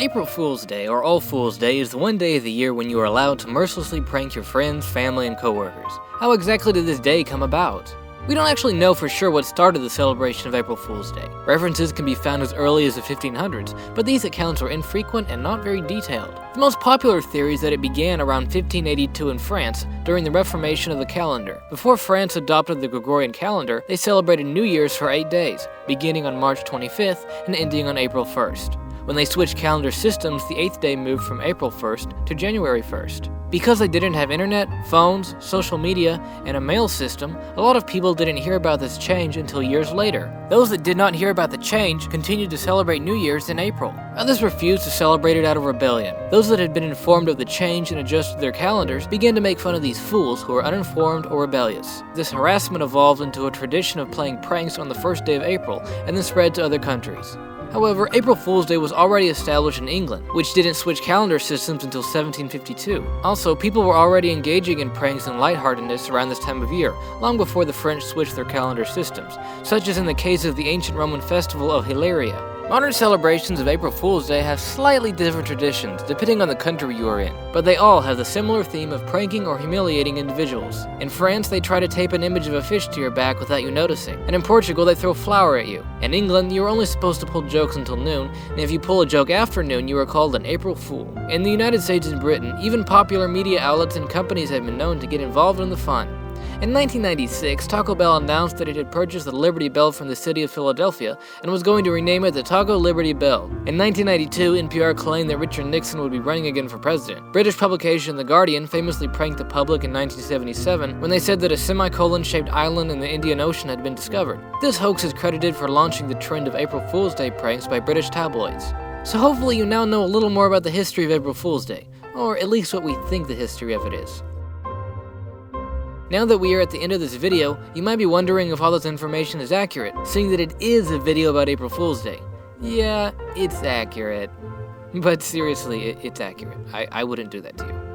April Fool's Day, or All Fool's Day, is the one day of the year when you are allowed to mercilessly prank your friends, family, and coworkers. How exactly did this day come about? We don't actually know for sure what started the celebration of April Fool's Day. References can be found as early as the 1500s, but these accounts are infrequent and not very detailed. The most popular theory is that it began around 1582 in France during the reformation of the calendar. Before France adopted the Gregorian calendar, they celebrated New Year's for eight days, beginning on March 25th and ending on April 1st. When they switched calendar systems, the eighth day moved from April 1st to January 1st. Because they didn't have internet, phones, social media, and a mail system, a lot of people didn't hear about this change until years later. Those that did not hear about the change continued to celebrate New Year's in April. Others refused to celebrate it out of rebellion. Those that had been informed of the change and adjusted their calendars began to make fun of these fools who were uninformed or rebellious. This harassment evolved into a tradition of playing pranks on the first day of April and then spread to other countries. However, April Fool's Day was already established in England, which didn't switch calendar systems until 1752. Also, people were already engaging in pranks and lightheartedness around this time of year, long before the French switched their calendar systems, such as in the case of the ancient Roman festival of Hilaria. Modern celebrations of April Fool's Day have slightly different traditions depending on the country you are in, but they all have the similar theme of pranking or humiliating individuals. In France, they try to tape an image of a fish to your back without you noticing, and in Portugal, they throw flour at you. In England, you are only supposed to pull jokes until noon, and if you pull a joke after noon, you are called an April Fool. In the United States and Britain, even popular media outlets and companies have been known to get involved in the fun. In 1996, Taco Bell announced that it had purchased the Liberty Bell from the city of Philadelphia and was going to rename it the Taco Liberty Bell. In 1992, NPR claimed that Richard Nixon would be running again for president. British publication The Guardian famously pranked the public in 1977 when they said that a semicolon shaped island in the Indian Ocean had been discovered. This hoax is credited for launching the trend of April Fool's Day pranks by British tabloids. So hopefully you now know a little more about the history of April Fool's Day, or at least what we think the history of it is. Now that we are at the end of this video, you might be wondering if all this information is accurate, seeing that it is a video about April Fool's Day. Yeah, it's accurate. But seriously, it's accurate. I, I wouldn't do that to you.